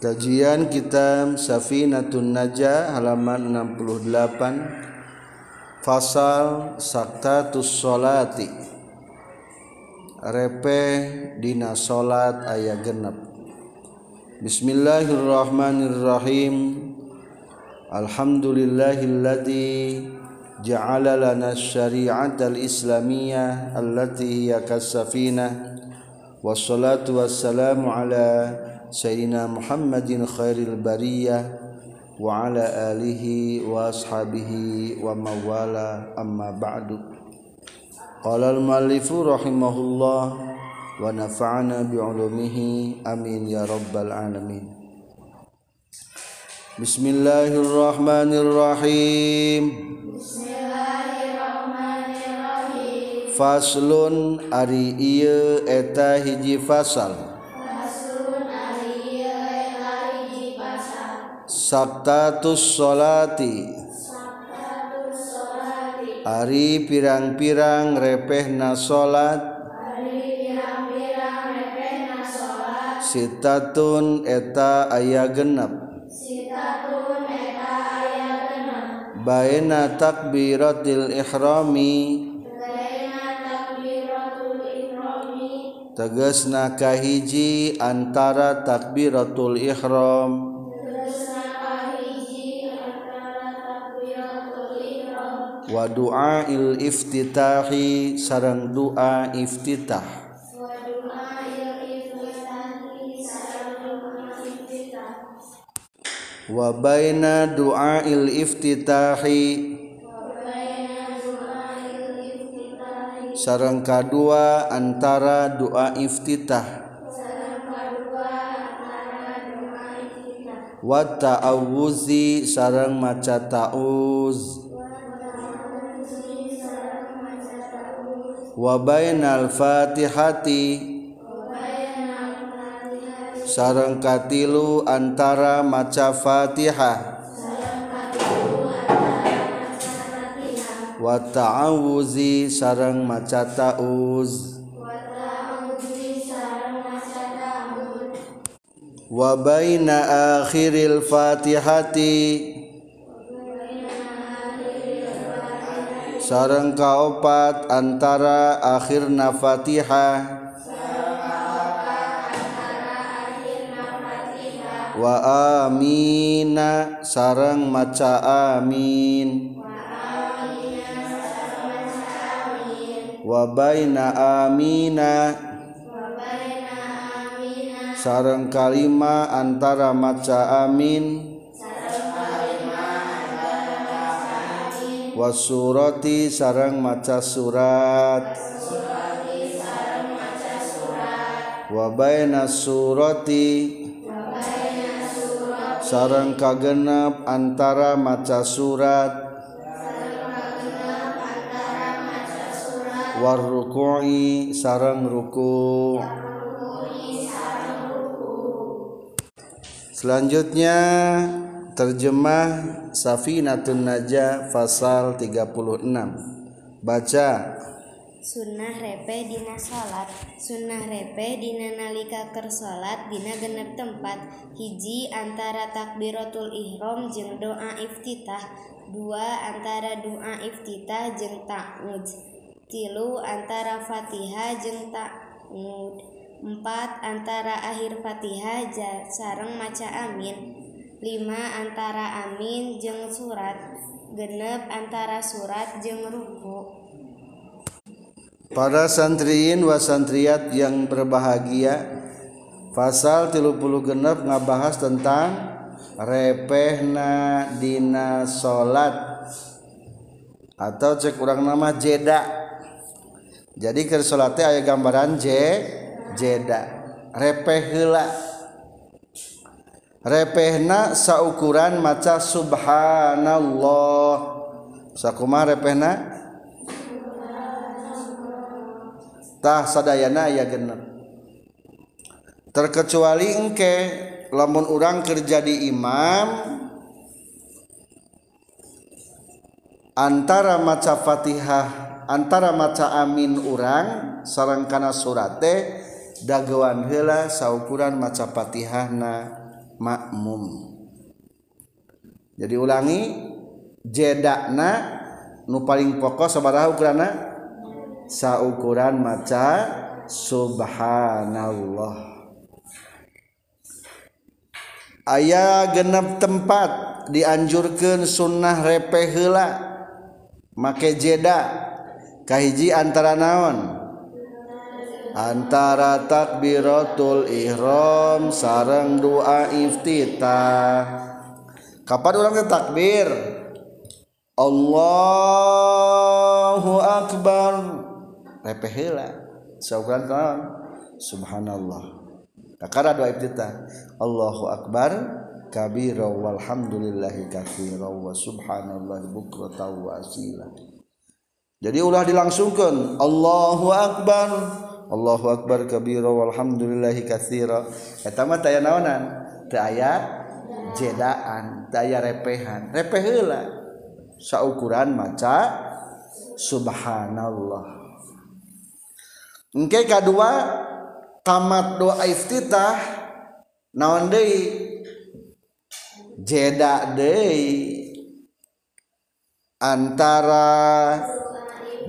Kajian Kitab Safinatun Najah halaman 68 Fasal Saktatus Solati Repe Dina Solat Ayat Genep. Bismillahirrahmanirrahim. Alhamdulillahilladzi ja'ala lana syari'at al-islamiyah allati hiya kasafinah wassalatu wassalamu ala سيدنا محمد خير البرية وعلى آله وأصحابه ومن أما بعد قال المؤلف رحمه الله ونفعنا بعلومه. آمين يا رب العالمين. بسم الله الرحمن الرحيم. Faslun ari iya eta hiji fasal Sabtatus Solati Ari pirang-pirang repehna salat Sitatun eta aya genep. Baina takbiratil ihrami. Tegesna kahiji antara takbiratul ihram. Wa du'ail iftitahi sareng doa iftitah. Wa baina du'ail iftitahi sareng kadua antara doa iftitah. Wa ta'awuzi sareng maca ta'uz wa bainal fatihati. Sareng katilu antara maca fatihah. Wa ta'awuzi sareng maca ta'uz. Wa baina akhiril fatihati sareng kaopat antara akhirna Fatihah wa amina sareng maca amin. Wa baina amina sareng kalima antara maca amin wasurati sarang maca surat. Wa baina surati. Sarang kagenep antara maca surat. War ruku'i sarang ruku' selanjutnya terjemah Safinatun Najah Fasal 36 Baca. Sunnah repe dina salat Sunnah repe dina nalika ker salat dina genep tempat. Hiji antara takbiratul ihram jeung doa iftitah dua antara doa iftitah jeung ta'ud tilu antara fatihah jeung ta'ud empat antara akhir fatihah sareng maca amin 5 antara amin jeung surat. Genep antara surat jeung ruku. Para santriin wa santriat yang berbahagia Fasal 30 genep ngabahas tentang repehna dina salat atau cek urang nama jeda. Jadi ke salatnya aya gambaran J jeda. Repeh repehna saukuran maca subhanallah. Sakuma repehna? Tah sadayana ya genep. Terkecuali engke lamun orang kerja di imam antara maca fatihah antara maca amin urang sarang kana surate dagewan hela saukuran maca fatihahna. makmum. Jadi ulangi jedakna nu paling pokok sabaraha ukurana? Saukuran maca subhanallah. Ayah genep tempat dianjurkan sunnah repehela make jeda kahiji antara naon? antara takbiratul ihram sarang doa iftitah. Kapan orang takbir? Allahu akbar. Repeh heula saukuran naon subhanallah. Kakara doa iftitah. Allahu akbar. Kabira walhamdulillahi katsira wa subhanallahi bukrata wa asila. Jadi ulah dilangsungkan Allahu akbar. Allahu akbar kabira walhamdulillahi katsira. Eta mah taya naonan? Teu aya jedaan teu aya repehan. Repeh heula. Saukuran maca subhanallah. Engke kadua tamat doa iftitah naon deui? Jeda deui antara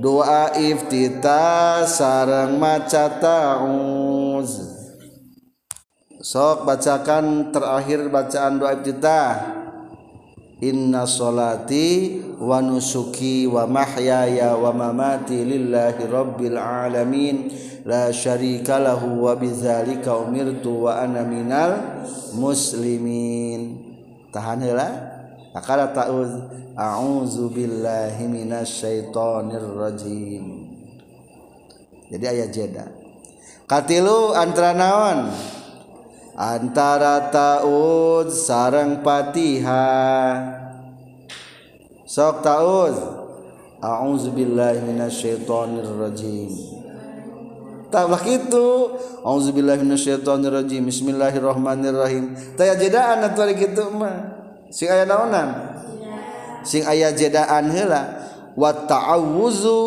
doa iftitah sareng maca ta'uz. Sok bacakan terakhir bacaan doa iftitah. Inna salati wa nusuki wa mahyaya wa mamati lillahi rabbil alamin. La syarika lahu wa bidzalika umirtu wa ana minal muslimin. Tahan akara ta'uz a'udzu billahi minasyaitonir rajim. Jadi ayat jeda. Katilu antara naon? Antara ta'ud sarang fatihah sok ta'ud a'udzu billahi minasyaitonir rajim. Tak itu auzubillahi minasyaitonir bismillahirrahmanirrahim. Taya jedaan atuh ari kitu mah sing aya naonan? Sing aya jedaan heula. Wa ta'awuzu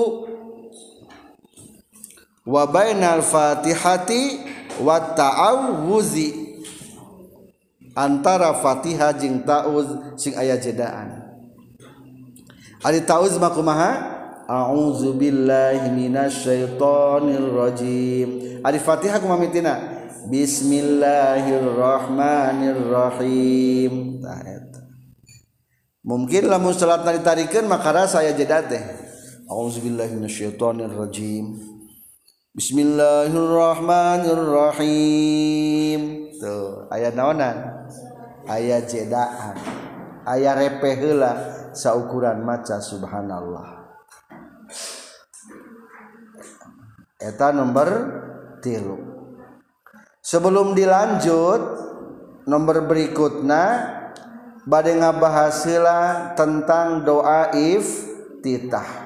wa bainal fatihati wa ta'awuzi. Antara fatihah jeung ta'uz sing aya jedaan. Ari ta'uz makumaha A'udzu billahi minasy syaithanir rajim. Ari Fatihah kumaha mitina? Bismillahirrohmanirrohim mungkinlah musalat ditarikan maka saya jeda teh. Auzubillahiminasyaitonirrajim Bismillahirrahmanirrahim. Tuh, aya naonan? Aya jedaan. Aya repeh heula saukuran maca subhanallah. Eta nomor tilu. Sebelum dilanjut nomor berikutnya bade ngabahasila tentang doa iftitah.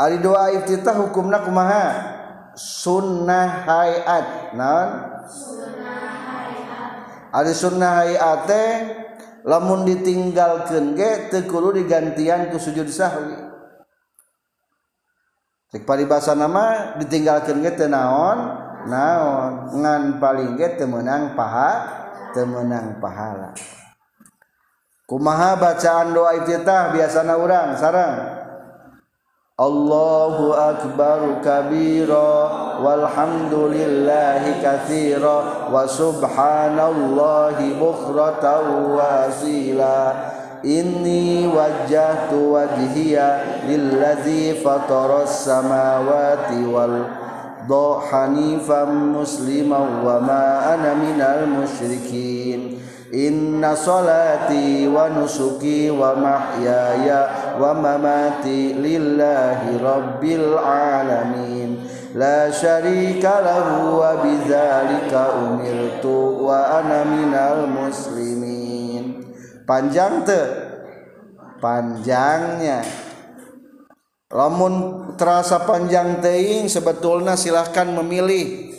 Ari doa iftitah hukumna kumaha? Sunnah hayat non ari sunnah hayat lamun ditinggalkeun ge teu kudu digantian ku sujud sahwi Tik paribasa nama ditinggalkan ge naon, naon? Ngan paling ge teu paha, temenang pahala. Kumaha bacaan doa iftitah biasana urang sarang Allahu akbar kabira walhamdulillahi katsira wa subhanallahi bukhratan wa asila إني وجهت وجهي للذي فطر السماوات والأرض حنيفا مسلما وما أنا من المشركين. إن صلاتي ونسكي ومحياي ومماتي لله رب العالمين. لا شريك له وبذلك أمرت وأنا من المسلمين. Panjang te. Panjangnya. Lamun terasa panjang teing sebetulnya silahkan memilih.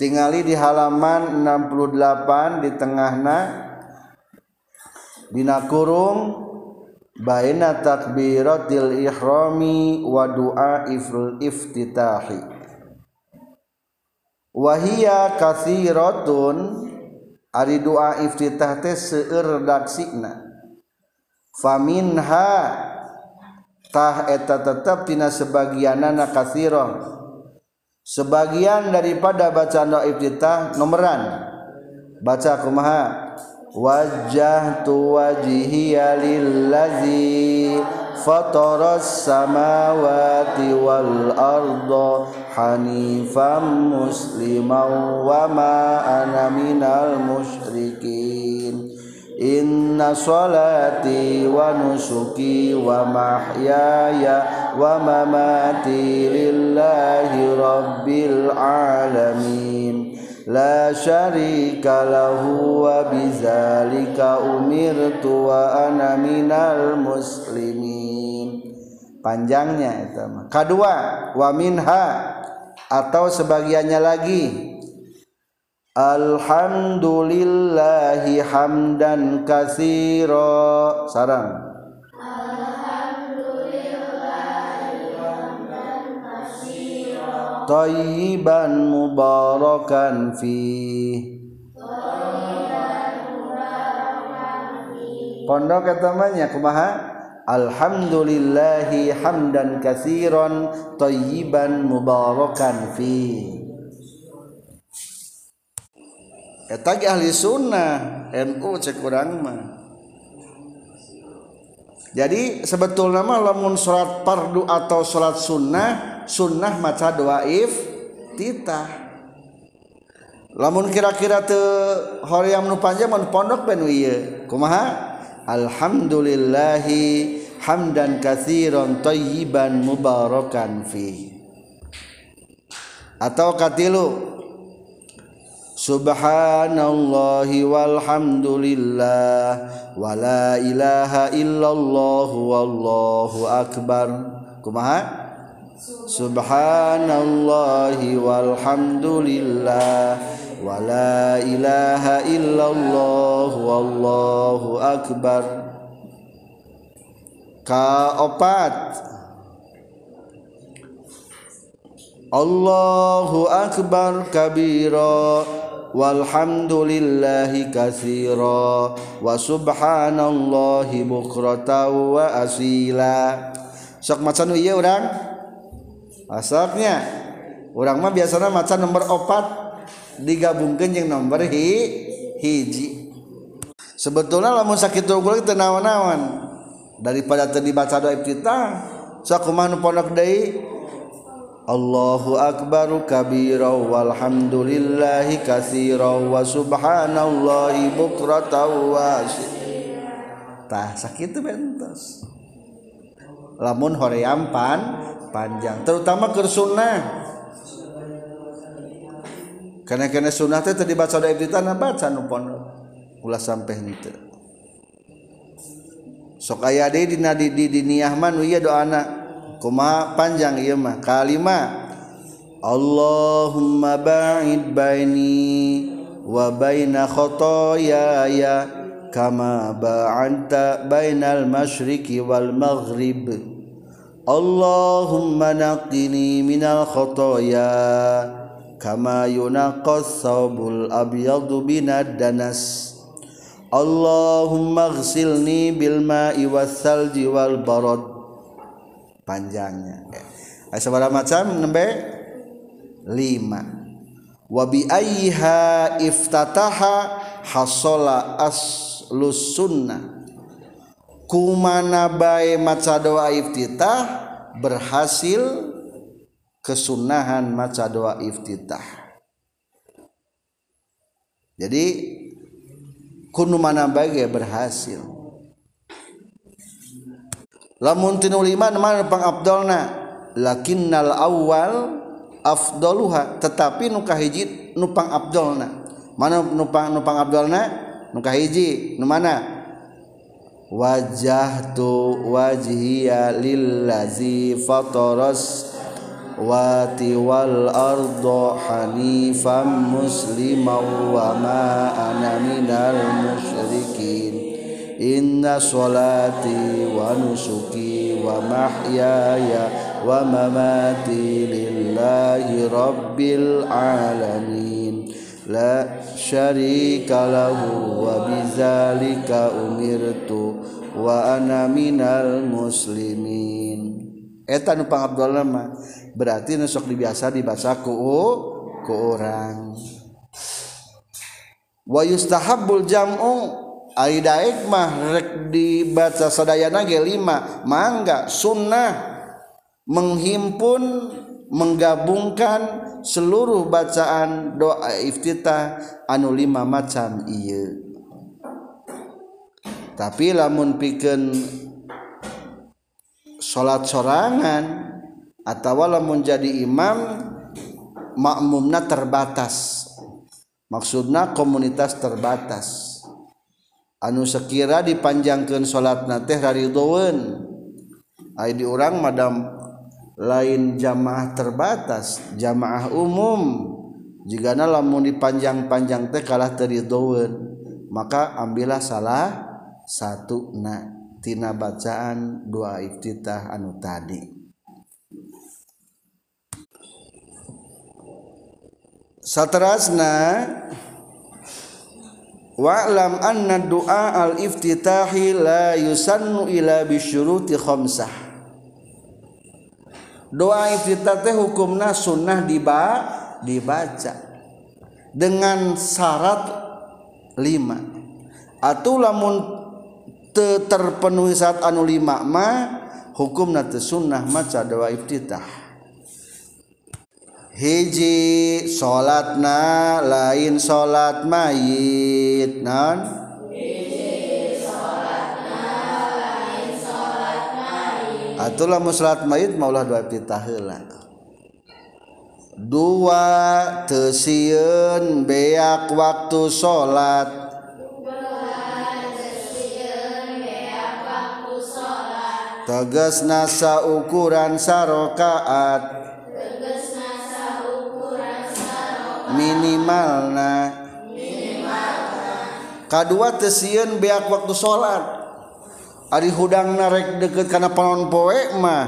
Tinggali di halaman 68 di tengahna. Dina kurung baina takbiratil ihrami wa du'a iftitahi. Wahia kathirotun Ari doa iftitah teh seueur daksina. Faminha tah eta tetap tina sebagianana katsirah. Sebagian daripada bacaan doa iftitah nomoran. Baca kumaha? Wajah tu wajhiya lillazi fataras samawati wal arda hanifam musliman wa ma ana minal musyrikin. Inna salati wa nusuki wa mahyaya wa mamati lillahi rabbil alamin. La syarika lahu wa bizalika umirtu wa ana minal muslimin. Panjangnya itu mah. Kedua, wa minha. Atau sebagiannya lagi. Alhamdulillahi hamdan katsira. Sarang Tayyiban mubarakan fi Pondok ketamanya kumaha Alhamdulillahi hamdan katsiran tayyiban mubarakan fi Eta ge ahli sunnah NU cek urang mah. Jadi sebetulnya mah lamun sholat fardu atau sholat sunnah sunnah maca doa if titah lamun kira-kira te hoream nu panjang pondok ben kumaha? Alhamdulillahi hamdan katsiran tayyiban mubarakan fi atau katilu Subhanallahi walhamdulillah wala ilaha illallah wallahu akbar. Kumaha? Subhanallahi walhamdulillah wala ilaha illallah wallahu akbar kaopat. Allahu akbar kabira walhamdulillahi katsira wa subhanallahi bukrata wa asila. Sok macan ieu urang? Ah, Asalnya urang mah biasanya macan nomor opat digabungkeun jeung nomor hi hiji. Sebetulnya lamun sakit unggul teu naon-naon. daripada tadi baca doa iftitah so kumaha nu pondok deui? Allahu akbaru kabira walhamdulillahi katsira wa subhanallahi bukratan wa tah sakitu bentos. Lamun hoream pan panjang. Terutama ke sunnah. Karena kena sunnah teh tadi baca doa iftitah na baca nu pondok ulah sampai henteu sok aya deui dina di, di diniah mah nu ieu doana. Kumaha panjang ieu mah? Kalima. Allahumma ba'id baini wa baina khotoyaya kama ba'anta bainal masyriqi wal maghrib. Allahumma naqini minal khotoya kama yunaqqas saubul abyadu binad danas. Allahumma ghsilni bil ma'i was salji wal barad. Panjangnya. Eh, sabara macam nembe? Lima. Wabi ayha iftataha hasola aslus sunnah. Kumana bae maca doa iftitah berhasil kesunahan maca doa iftitah. Jadi kuno mana bagai berhasil. Lamun tinul iman mana pangabdolna lakinnal awal afdoluha tetapi nu kahiji nu pangabdolna mana nu pang nu pangabdolna nu kahiji nu mana? Wajah tu wajhiya lillazi fataras wati wal ardo hanifam musliman wa ma ana minal musyrikin inna salati wa nusuki wa mahyaya wa mamati lillahi rabbil alamin la syarika lahu wa bizalika umirtu wa ana minal muslimin eta nu pangabdolan mah berarti nusok dibiasa dibaca ku ku orang wa yustahabbul jam'u Aidaik mah rek dibaca sadayana ge lima. Mangga sunnah menghimpun menggabungkan seluruh bacaan doa iftitah anu lima macam iya tapi lamun pikeun salat sorangan atau lamun jadi imam makmumna terbatas. Maksudna komunitas terbatas. Anu sekira dipanjangkan salat na teh raridoen ay di orang madam lain jamaah terbatas jamaah umum. Jika lamun dipanjang-panjang teh kalah teridoen maka ambillah salah satu na tina bacaan dua iftitah anu tadi. Satrasna wa'lam anna du'a al iftitahi la yusannu ila bisyuruti khamsah. Doa iftitah teh hukumna sunnah diba dibaca dengan syarat lima. Atau lamun te terpenuhi saat anu lima ma hukumna sunnah maca doa iftitah hiji salatna lain salat mayit non Atulah muslat mayit maulah dua pita heula. Dua tesieun beak waktu salat. Tegas nasa ukuran sarokaat. minimalna. Kedua tesiun beak waktu salat Ari hudang narek deket karena panon poe mah.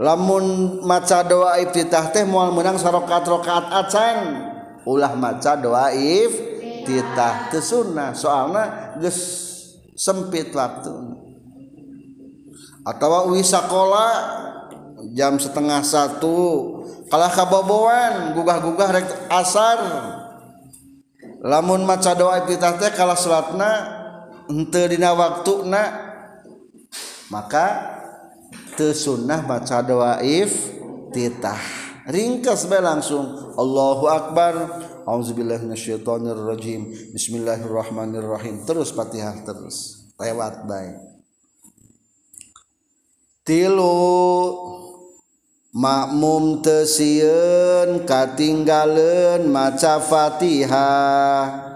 Lamun maca doa iftitah teh moal menang sarokat rokat acan. Ulah maca doa iftitah teh sunnah. Soalna geus sempit waktu. Atau wis sekolah jam setengah satu. kalah kabobowan gugah-gugah rek asar lamun maca doa kita teh kalah salatna henteu dina waktuna. Maka teu sunnah maca doa iftitah ringkas bae langsung. Allahu akbar. Auzubillahi minasyaitonir rajim bismillahirrahmanirrahim. Terus Fatihah terus. Lewat baik tilu. makmum tesieun katinggalen maca Fatihah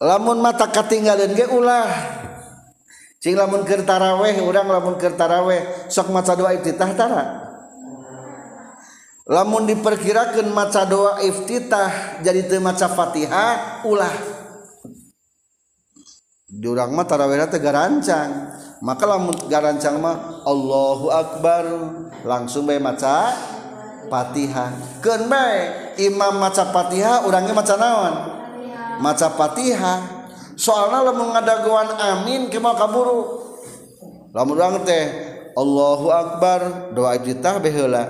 lamun mata katinggalan ge ulah. Cing lamun keur taraweh urang lamun keur taraweh sok maca doa iftitah tara? Lamun diperkirakan maca doa iftitah jadi teu maca Fatihah ulah. diurang mah tarawihna teh garancang. Maka lamun garancang mah Allahu akbar. Langsung bae maca Fatihah keun bae imam maca Fatihah urangnya maca naon? Maca Fatihah soalnya lamun ngadagoan amin ke mah kaburu. Lamun urang teh Allahu akbar doa ditah bae heula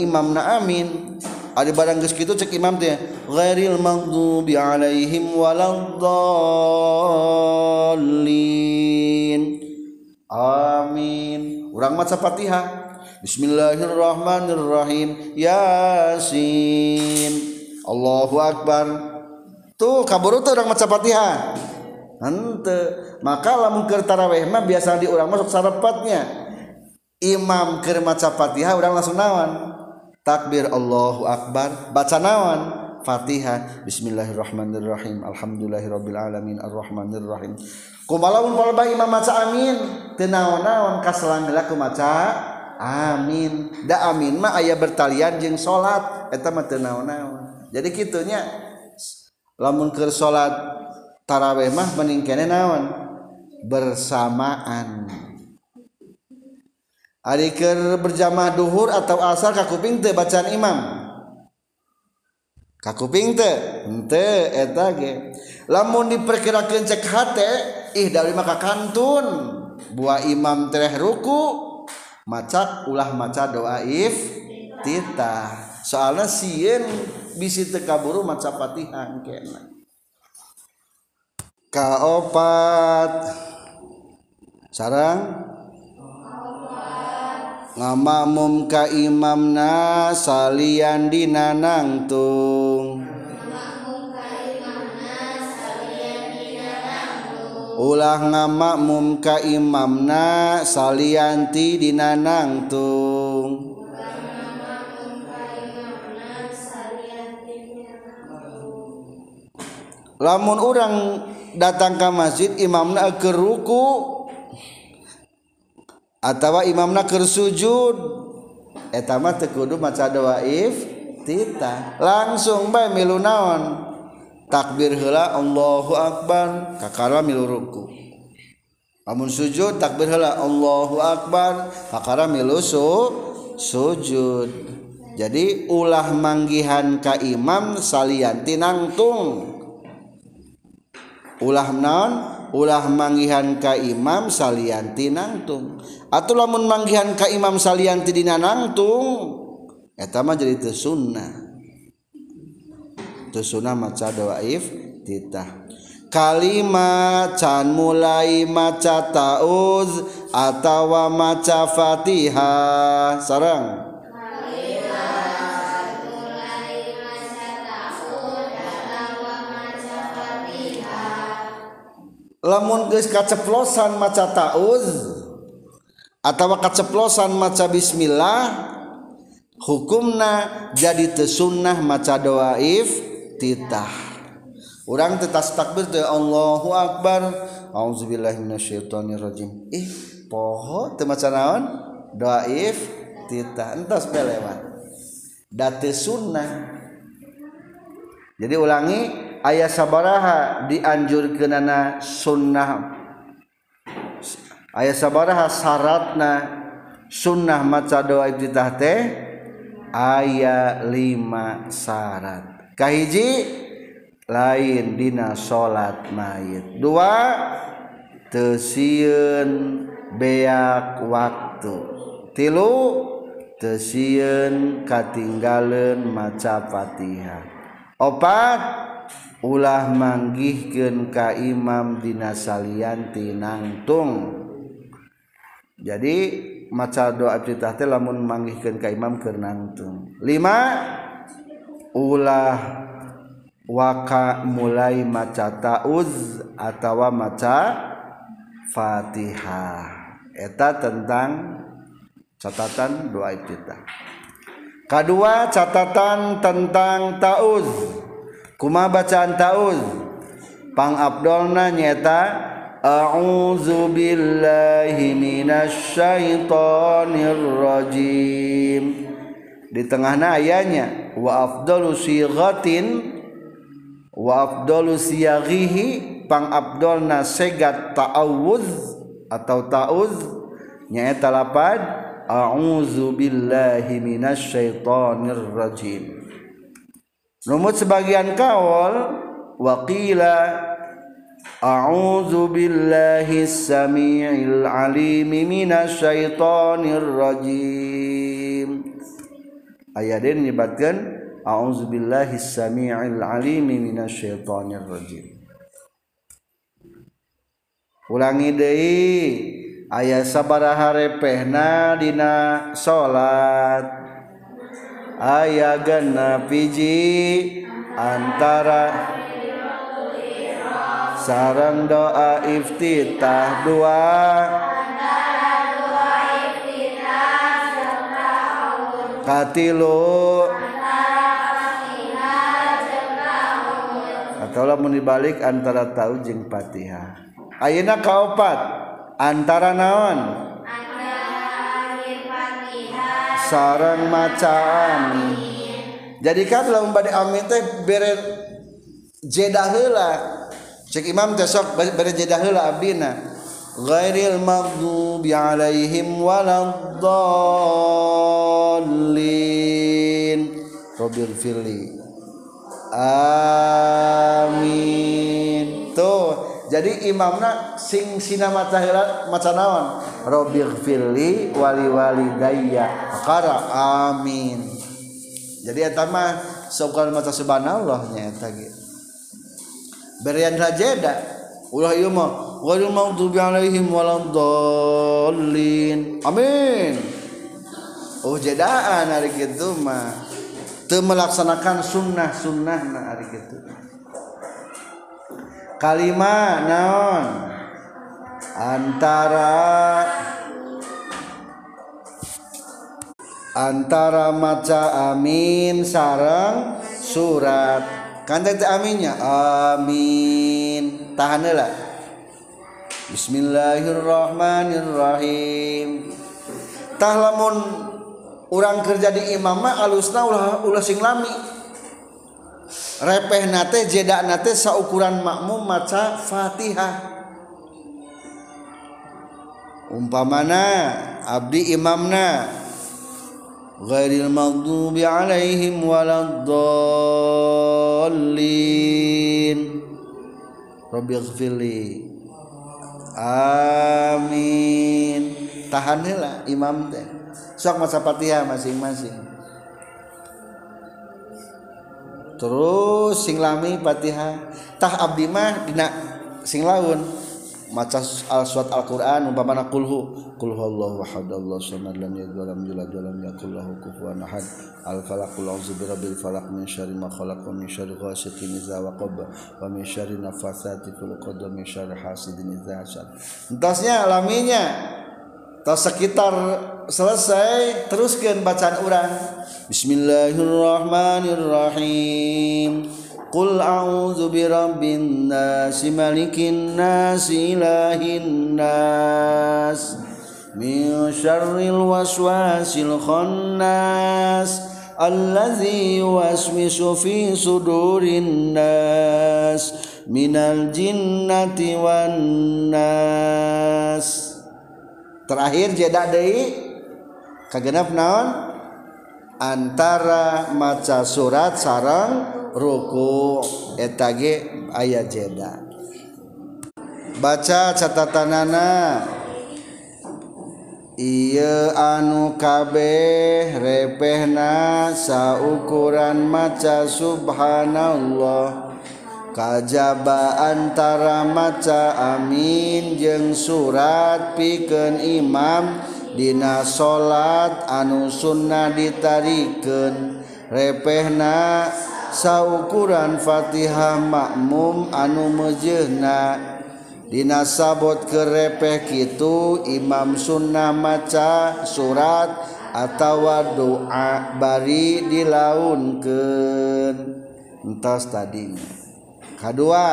imam na amin. Ada barang geus kitu cek imam teh. Ghairil maghdubi alaihim waladdallin. Amin. Urang maca Fatihah. Bismillahirrahmanirrahim. Yasin. Allahu akbar. Tuh kaburu tuh orang maca Fatihah. Hente maka lamun keur tarawih mah biasa di urang masuk sarepatnya imam keur maca Fatihah urang langsung naon takbir Allahu akbar. Baca naon? Fatihah. Bismillahirrahmanirrahim. Alhamdulillahirabbil alamin arrahmanirrahim. Kumaha lamun palebah imam maca amin. Teu naon-naon kaselanggeula ku maca amin. Da amin mah aya bertalian jeung salat. Eta mah teu naon-naon. Jadi kitunya lamun keur salat taraweh mah meningkene naon? Bersamaan hariker berjamaah duhur atau asal kakuping teh bacaan imam. Kakuping teh ente eta ge. Lamun diperkirakan cek hate ih dari maka kantun buah imam teh ruku macak ulah maca doa if tita soalnya sieun bisi teu kaburu maca patihan kena. Kaopat. Sarang ngamamum ka imamna salian dinanangtung ulah ngamakmum ka imamna salianti dinanangtung lamun orang datang ke masjid imamna ke ruku. atau imamna keur sujud. Etama tekudu maca doa if tita langsung bae milu naon? Takbir heula Allahu akbar kakara milu ruku. Amun sujud takbir heula Allahu akbar kakara milu su sujud. Jadi ulah manggihan ka imam salian tinangtung. Ulah naon? Ulah manggihan ka imam salian tinangtung atau lamun manggihan ka imam salian ti dina nangtung eta mah jadi teu sunnah. Teu sunnah maca doa if titah. Kalimat can mulai maca tauz atawa maca fatihah. Sarang lamun geus kaceplosan maca tauz atau kaceplosan maca bismillah hukumna jadi tesunnah maca doa if titah. Orang tetas takbir teh Allahu akbar. Auzubillahi minasyaitonirrajim. Ih poho teu maca naon? Doaif titah. Entos belewat date sunnah. Jadi ulangi ayah sabaraha dianjur kenana sunnah. Ayah sabaraha syaratna sunnah maca doa iftitah teh aya lima syarat. Kahiji lain dina salat mayit. Dua tesieun beak waktu. Tilu tesieun katinggalen maca fatihah. Opat ulah manggihkeun ka imam dina salian tinangtung jadi maca doa iftitah teh lamun manggihkeun ka imam keur nangtung. Lima ulah waka mulai maca tauz atawa maca Fatihah. Eta tentang catatan doa iftitah kedua catatan tentang tauz kuma bacaan tauz pang abdolna nyata a'udzu billahi minasyaitonir rajim. Di tengahna ayanya wa afdalu sighatin wa afdalu siyaghihi pang abdolna segat ta'awuz atau ta'uz nyaeta lapad a'udzu billahi minasyaitonir rajim Numut sebagian kaul waqila A'udzu billahi samiil alim minasyaitonir rajim. Ayat ini nyebatkeun a'udzu billahi samiil alim minasyaitonir rajim. Ulangi deui aya sabaraha repehna dina salat aya gana biji antara sarang doa iftitah dua. Katilu. Atau lamun dibalik antara tahu jeung patihah ayeuna kaopat? Antara naon? sarang macan jadikan lamun bade amin teh bere jeda heula cek imam teh sok bere jeda heula abdina. Ghairil maghdubi alaihim waladdallin. Robbil Firli. Amin. Tuh. Jadi imamna sing sina maca heula maca naon Robbi firli wali wali daya qara amin. Jadi eta mah sokal maca subhanallah nya eta ge. Berian rajeda ulah ieu mah walil maghdubi alaihim waladdallin. Amin. Oh jedaan hari kitu mah. Teu melaksanakan sunnah-sunnahna hari kitu. Kalimat naon? Antara antara maca amin sarang surat. Aminnya? Amin. Tahanlah Bismillahirrohmanirrohimtahlamun orang kerja di imamah alusna ulah sing lami. Repeh nate jedak nate saukuran makmum maca Fatihah umpamana abdi imamna. Ghairil maghdubi alaihim waladdallin. Rabbi ighfirli. Amin. Tahan heula imam teh. Sok maca Fatihah masing-masing. Terus sing lami Fatihah. Tah abdi mah dina sing laun maca al-surat Al-Quran umpamana kulhu kul huwallahu ahad Allahu samad lam yalid walam yulad walam yakul lahu kufuwan ahad. Al-falaq qul a'udzu birabbil falaq min syarri ma khalaq wa min syarri ghasiqin idza waqab wa min syarri nafathati fil uqad wa min syarri hasidin idza hasad. Entasnya alaminya. Tas sekitar selesai teruskan bacaan urang bismillahirrahmanirrahim. Qul a'udzu birabbin nas malikin nas ilahin nas min syarril waswasil khannas allazi yuwaswisu fi sudurin nas minal jinnati wan nas. Terakhir jeda deui kagenep naon? Antara maca surat sarang ruku etage ayat jeda. Baca catatanana. Iye anu kabeh repehna saukuran maca subhanallah. Kajaba antara maca amin jeng surat pikeun imam dina salat anu sunnah ditarikan repehna saukuran Fatihah makmum anu mejena dinasabot kerepeh itu Imam sunnah maca surat atau doa bari dilaunkan entas tadinya. Kedua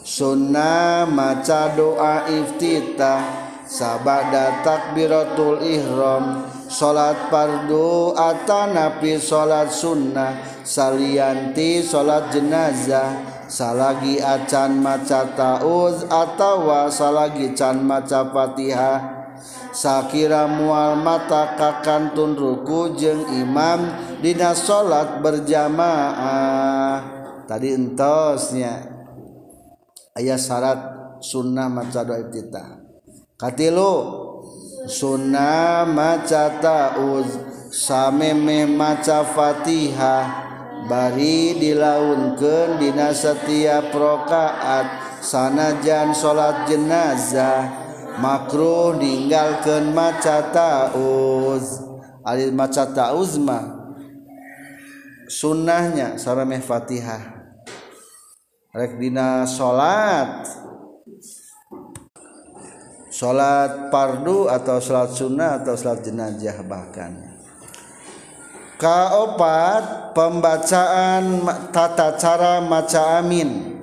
sunnah maca doa iftitah sabada takbiratul ihram salat fardu atanapi salat sunnah salianti salat jenazah salagi acan maca tauz atau salagi can maca Fatihah. Shakira mual mata kakantun ruku jeung imam Dina salat berjamaah. Tadi entosnya. Ayat syarat sunnah maca doa iftitah katilu sunnah maca tauz sameme maca Fatihah bari dilaunkan dina setiap rakaat sanajan salat jenazah makruh ninggalkeun maca tauz. Alil maca tauz mah sunnahnya sarameh Fatihah. Rek dina salat salat fardu atau salat sunnah atau salat jenazah bahkan kaopat pembacaan tata cara maca amin.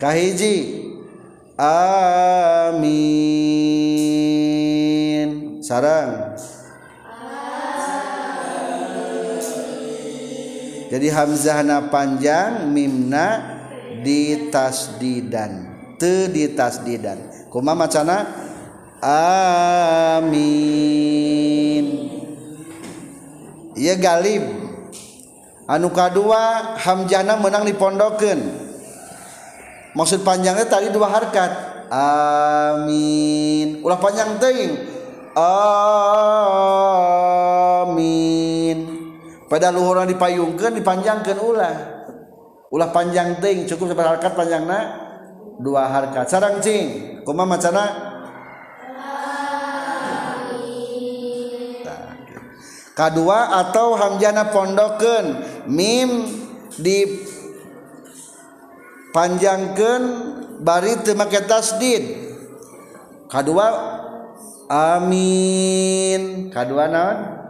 Kahiji. Amin. Sarang. Jadi hamzahna panjang mimna ditasdidan. Te ditasdidan. Kuma macana? Amin ia Galib. Anu kadua Hamjana menang dipondoken maksud panjangnya tadi dua harkat. Amin. Ulah panjang teing Amin. Pada luhuran dipayungkan dipanjangkan ulah. Ulah panjang teing cukup sebar harkat panjangna dua harkat. Sarang cing kuma macana? kedua atau hamjana pondoken mim di panjangkan bari teu make tasdid. Kedua amin. Kedua naon?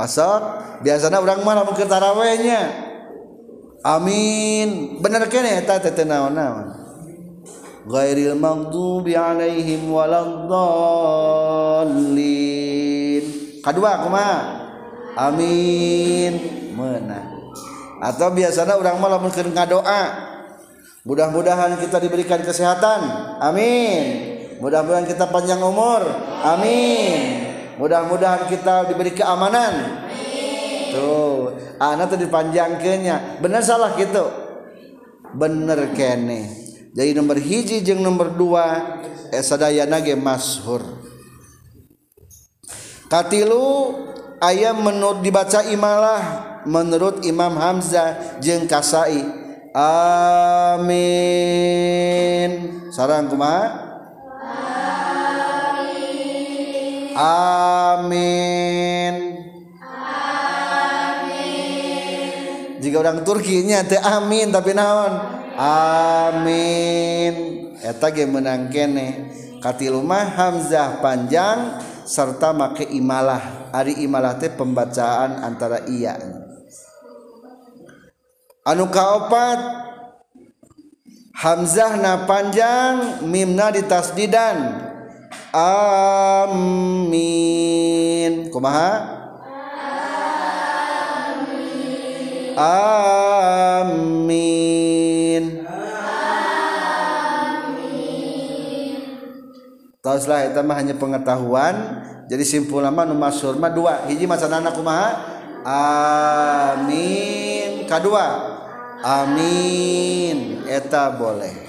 Asok biasanya orang mah lamun tarawehnya amin. Bener kene eta teh naon-naon ghairil maghdubi alaihim waladdallin kadua kumaha amin. Meunang atau biasanya orang mah lamun keur ngadoa. Mudah-mudahan kita diberikan kesehatan. Amin. Mudah-mudahan kita panjang umur. Amin. Mudah-mudahan kita diberi keamanan. Tuh. Anak tuh dipanjangkannya bener salah gitu bener kene. Jadi nomor hiji jeng nomor dua esadayana ge mashur katilu ayam menurut dibaca imalah menurut Imam Hamzah jeng Kasai. Amin. Sarang kumaha? Amin. Amin. Amin jika orang Turkinya teh amin tapi naon? Amin. Eta ge menang kene. Katilu mah Hamzah panjang serta make imalah. Ari imalah teh pembacaan antara iya anu kaopat? Hamzah na panjang mimna ditasdidan. Amin. Kumaha? Amin, amin. Tauslah itu mah hanya pengetahuan. Jadi simpul nama nu masyhur mah dua. Hiji macanana kumaha? Amin. Kedua amin. Eta boleh.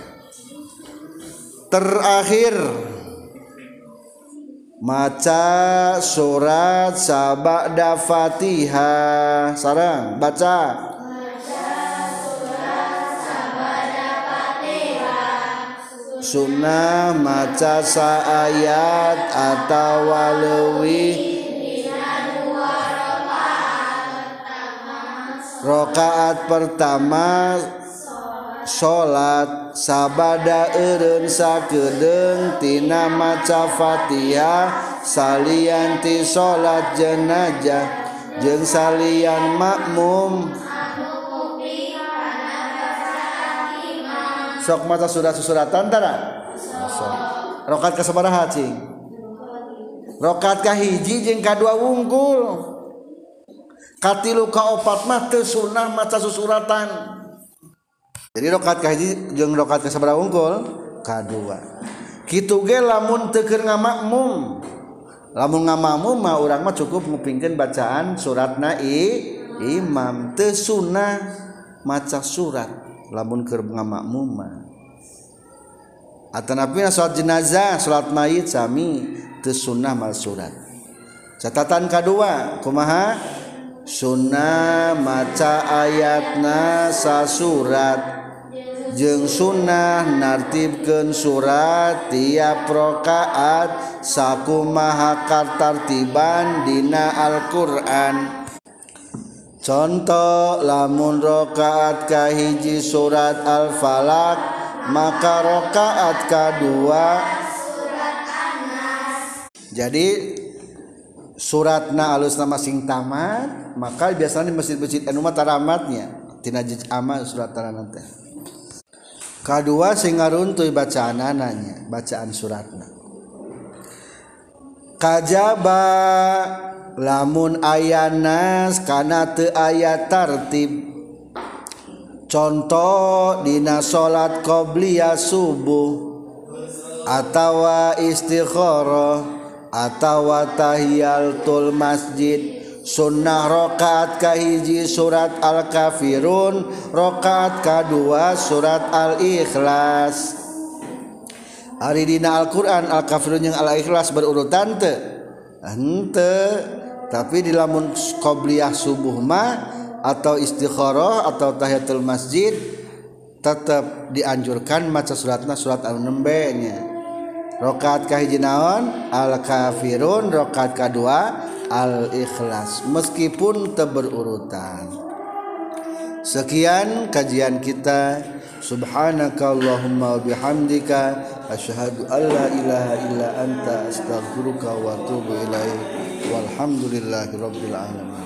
Terakhir. Maca surat sabada fatihah. Sarang baca sunnah maca saayat atawa leuwih rokaat pertama salat sabada eureun sakedeung tina maca Fatihah salianti salat jenajah jeung salian makmum sok maca surat susuratan tara? Rokat ke sabaraha cing? Rokat ka hiji jeung kadua wungkul. Katilu ka opat mah teu sunah maca susuratan. Jadi rokat ka hiji jeung rokat ka sabaraha wungkul kadua kitu ge lamun teu keur ngamakmum lamun ngamakmum mah urang mah cukup ngupingkeun bacaan surat nai imam. Teu sunah maca surat. lamun keur ngamakmuma atanapi salat jenazah salat mayit sami teu sunnah mal surat. Catatan kedua kumaha? Sunnah maca ayatna sasurat jeng sunnah nartibkeun surat tiap rakaat sakumaha kartartiban dina Al-Qur'an. contoh lamun rokaat kahiji surat al-falak maka rokaat kedua jadi suratna alus nama sing tamat maka biasanya di masjid-masjid anu mah taramatnya. Tina amal surat taramat teh. Kedua sing ngaruntuy bacaan nanya bacaan suratna. Kajaba lamun ayanas kana teu aya tartib. Contoh dina salat qobliya subuh atawa istikharah atawa tahiyatul masjid. Sunnah rakaat kahiji surat al-kafirun rakaat kedua surat al-ikhlas. Hari dina Al-Quran al-kafirun yang al-ikhlas berurutan te ente tapi di lamun qobliyah subuh mah atau istikharah atau tahiyatul masjid tetap dianjurkan maca suratna surat al-nembe nya. Rokat kahiji naon? Al kafirun rokat kedua al ikhlas. Meskipun teberurutan sekian kajian kita. Subhanaka allahumma bihamdika asyhadu an la ilaha illa anta astaghfiruka wa atubu ilaik walhamdulillahi rabbil alamin